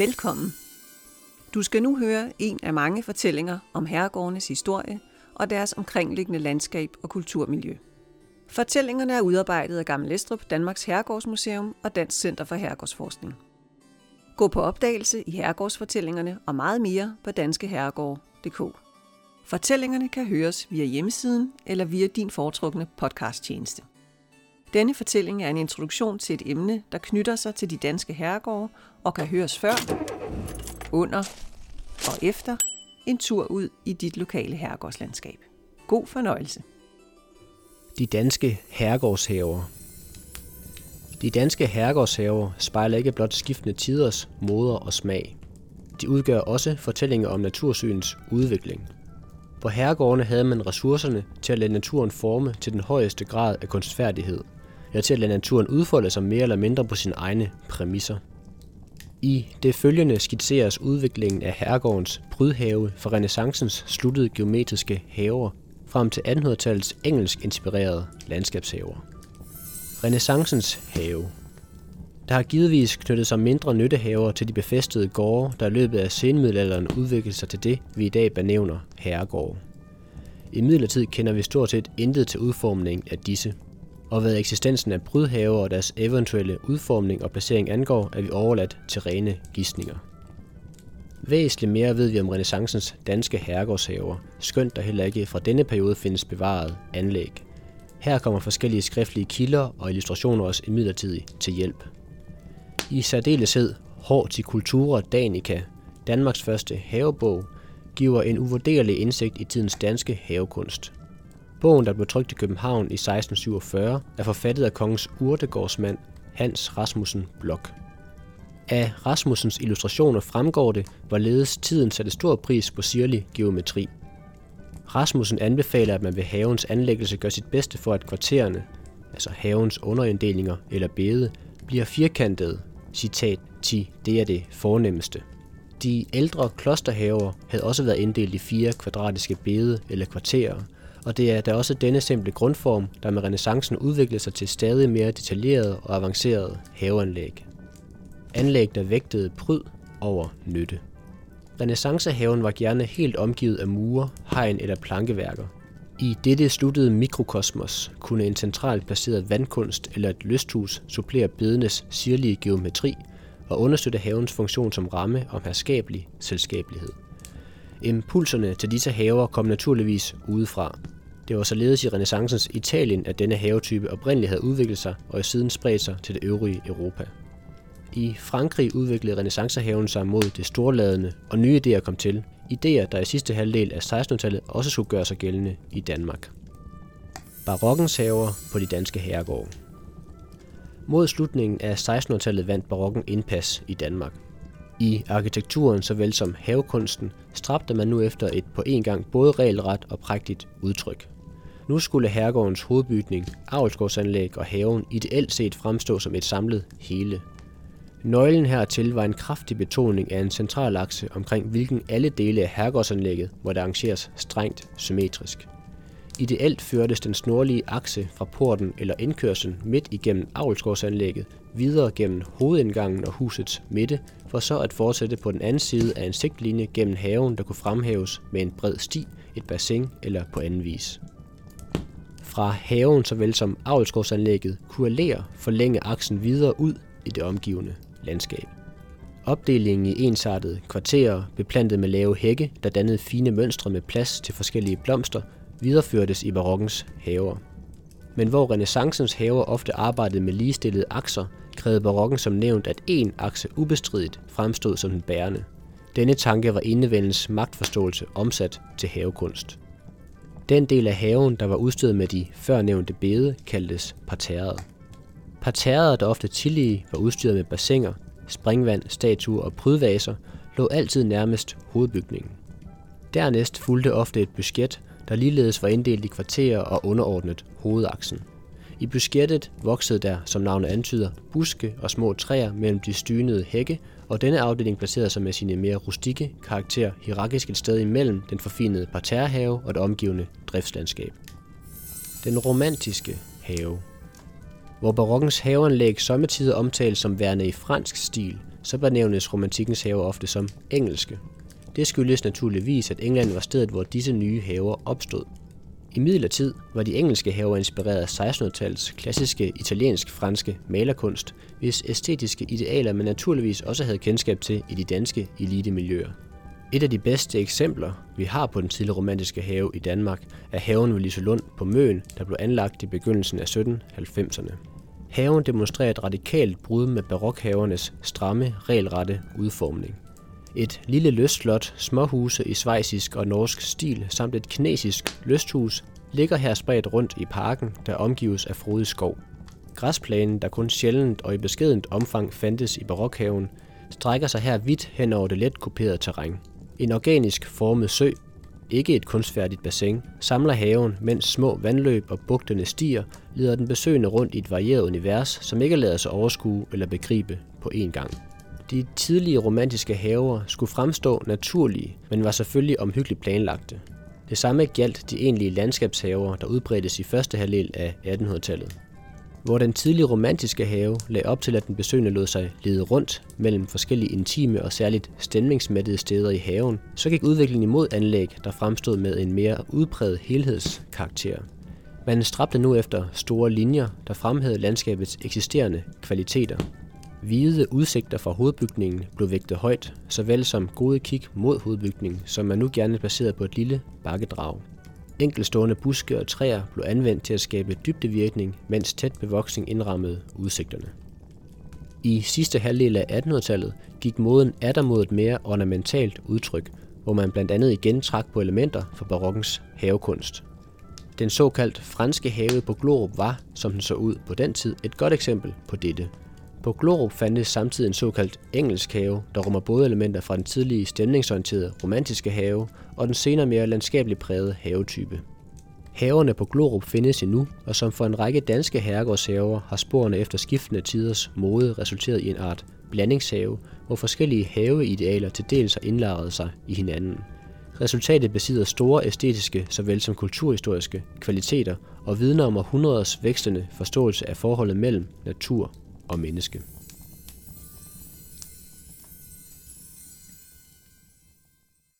Velkommen. Du skal nu høre en af mange fortællinger om herregårdenes historie og deres omkringliggende landskab og kulturmiljø. Fortællingerne er udarbejdet af Gammel Estrup, Danmarks Herregårdsmuseum og Dansk Center for Herregårdsforskning. Gå på opdagelse i herregårdsfortællingerne og meget mere på danskeherregård.dk. Fortællingerne kan høres via hjemmesiden eller via din foretrukne podcasttjeneste. Denne fortælling er en introduktion til et emne, der knytter sig til de danske herregårde og kan høres før, under og efter en tur ud i dit lokale herregårdslandskab. God fornøjelse. De danske herregårdshaver. De danske herregårdshaver spejler ikke blot skiftende tiders moder og smag. De udgør også fortællinger om natursynens udvikling. På herregårdene havde man ressourcerne til at lade naturen forme til den højeste grad af kunstfærdighed – ja til at lade naturen udfolde sig mere eller mindre på sine egne præmisser. I det følgende skitseres udviklingen af herregårdens brydhave fra renaissancens sluttede geometriske haver frem til 1800-tallets engelsk inspirerede landskabshaver. Renaissancens have der har givetvis knyttet sig mindre nyttehaver til de befæstede gårde, der i løbet af senmiddelalderen udviklede sig til det, vi i dag benævner herregårde. I midlertid kender vi stort set intet til udformningen af disse – og hvad eksistensen af brydhaver og deres eventuelle udformning og placering angår, er vi overladt til rene gissninger. Væsentligt mere ved vi om renaissancens danske herregårdshaver, skønt der heller ikke fra denne periode findes bevaret anlæg. Her kommer forskellige skriftlige kilder og illustrationer også imidlertid til hjælp. I særdeleshed Horticultura Danica, Danmarks første havebog, giver en uvurderlig indsigt i tidens danske havekunst – Bogen, der blev trykt i København i 1647, er forfattet af kongens urtegårdsmand Hans Rasmussen Blok. Af Rasmussens illustrationer fremgår det, hvorledes tiden satte stor pris på sirlig geometri. Rasmussen anbefaler, at man ved havens anlæggelse gør sit bedste for, at kvartererne, altså havens underinddelinger eller bede, bliver firkantede. Citat 10. Det er det fornemmeste. De ældre klosterhaver havde også været inddelt i fire kvadratiske bede eller kvarterer, og det er da også denne simple grundform, der med renaissancen udviklede sig til stadig mere detaljerede og avancerede haveanlæg. Anlæg, der vægtede pryd over nytte. Renaissancehaven var gerne helt omgivet af mure, hegn eller plankeværker. I dette sluttede mikrokosmos kunne en centralt placeret vandkunst eller et lysthus supplere bedenes sirlige geometri og understøtte havens funktion som ramme om herskabelig selskabelighed. Impulserne til disse haver kom naturligvis udefra. Det var således i renaissancens Italien, at denne havetype oprindeligt havde udviklet sig og i siden spredt sig til det øvrige Europa. I Frankrig udviklede renaissancehaven sig mod det storladende, og nye idéer kom til. Idéer, der i sidste halvdel af 1600-tallet også skulle gøre sig gældende i Danmark. Barokkens haver på de danske herregårde. Mod slutningen af 1600-tallet vandt barokken indpas i Danmark – i arkitekturen såvel som havekunsten stræbte man nu efter et på en gang både regelret og prægtigt udtryk. Nu skulle herregårdens hovedbygning, avlsgårdsanlæg og haven ideelt set fremstå som et samlet hele. Nøglen hertil var en kraftig betoning af en central akse omkring hvilken alle dele af herregårdsanlægget måtte arrangeres strengt symmetrisk. Ideelt førtes den snorlige akse fra porten eller indkørslen midt igennem avlsgårdsanlægget videre gennem hovedindgangen og husets midte, for så at fortsætte på den anden side af en sigtlinje gennem haven, der kunne fremhæves med en bred sti, et bassin eller på anden vis. Fra haven såvel som avlsgårdsanlægget kunne alléer forlænge aksen videre ud i det omgivende landskab. Opdelingen i ensartede kvarterer, beplantet med lave hække, der dannede fine mønstre med plads til forskellige blomster, videreførtes i barokkens haver. Men hvor renaissancens haver ofte arbejdede med ligestillede akser, krævede barokken som nævnt, at én akse ubestridigt fremstod som den bærende. Denne tanke var indevældens magtforståelse omsat til havekunst. Den del af haven, der var udstyret med de førnævnte bede, kaldtes parterret. Parterret, der ofte tillige var udstyret med bassiner, springvand, statuer og prydvaser, lå altid nærmest hovedbygningen. Dernæst fulgte ofte et busket, der ligeledes var inddelt i kvarterer og underordnet hovedaksen. I buskettet voksede der, som navnet antyder, buske og små træer mellem de stynede hække, og denne afdeling placerede sig med sine mere rustikke karakter hierarkisk et sted imellem den forfinede parterrehave og det omgivende driftslandskab. Den romantiske have hvor barokkens haveanlæg sommetider omtales som værende i fransk stil, så benævnes romantikkens have ofte som engelske. Det skyldes naturligvis, at England var stedet, hvor disse nye haver opstod. I midlertid var de engelske haver inspireret af 1600-tallets klassiske italiensk-franske malerkunst, hvis æstetiske idealer man naturligvis også havde kendskab til i de danske elitemiljøer. Et af de bedste eksempler, vi har på den tidlige romantiske have i Danmark, er haven ved Liselund på Møn, der blev anlagt i begyndelsen af 1790'erne. Haven demonstrerer et radikalt brud med barokhavernes stramme, regelrette udformning. Et lille lystslot, småhuse i svejsisk og norsk stil samt et kinesisk lysthus ligger her spredt rundt i parken, der omgives af frodig skov. Græsplænen, der kun sjældent og i beskedent omfang fandtes i barokhaven, strækker sig her vidt hen over det let kuperede terræn. En organisk formet sø, ikke et kunstfærdigt bassin, samler haven, mens små vandløb og bugtende stier leder den besøgende rundt i et varieret univers, som ikke lader sig overskue eller begribe på én gang. De tidlige romantiske haver skulle fremstå naturlige, men var selvfølgelig omhyggeligt planlagte. Det samme gjaldt de egentlige landskabshaver, der udbredtes i første halvdel af 1800-tallet. Hvor den tidlige romantiske have lagde op til, at den besøgende lod sig lede rundt mellem forskellige intime og særligt stemningsmættede steder i haven, så gik udviklingen imod anlæg, der fremstod med en mere udpræget helhedskarakter. Man stræbte nu efter store linjer, der fremhævede landskabets eksisterende kvaliteter. Hvide udsigter fra hovedbygningen blev vægtet højt, såvel som gode kig mod hovedbygningen, som man nu gerne placeret på et lille bakkedrag. Enkelstående buske og træer blev anvendt til at skabe dybdevirkning, mens tæt bevoksning indrammede udsigterne. I sidste halvdel af 1800-tallet gik moden atter mod et mere ornamentalt udtryk, hvor man blandt andet igen trak på elementer fra barokkens havekunst. Den såkaldt franske have på Glorup var, som den så ud på den tid, et godt eksempel på dette – på Glorup fandtes samtidig en såkaldt engelsk have, der rummer både elementer fra den tidlige stemningsorienterede romantiske have og den senere mere landskabeligt prægede havetype. Haverne på Glorup findes endnu, og som for en række danske herregårdshaver har sporene efter skiftende tiders mode resulteret i en art blandingshave, hvor forskellige haveidealer til dels har indlejret sig i hinanden. Resultatet besidder store æstetiske såvel som kulturhistoriske kvaliteter og vidner om århundreders vækstende forståelse af forholdet mellem natur og menneske.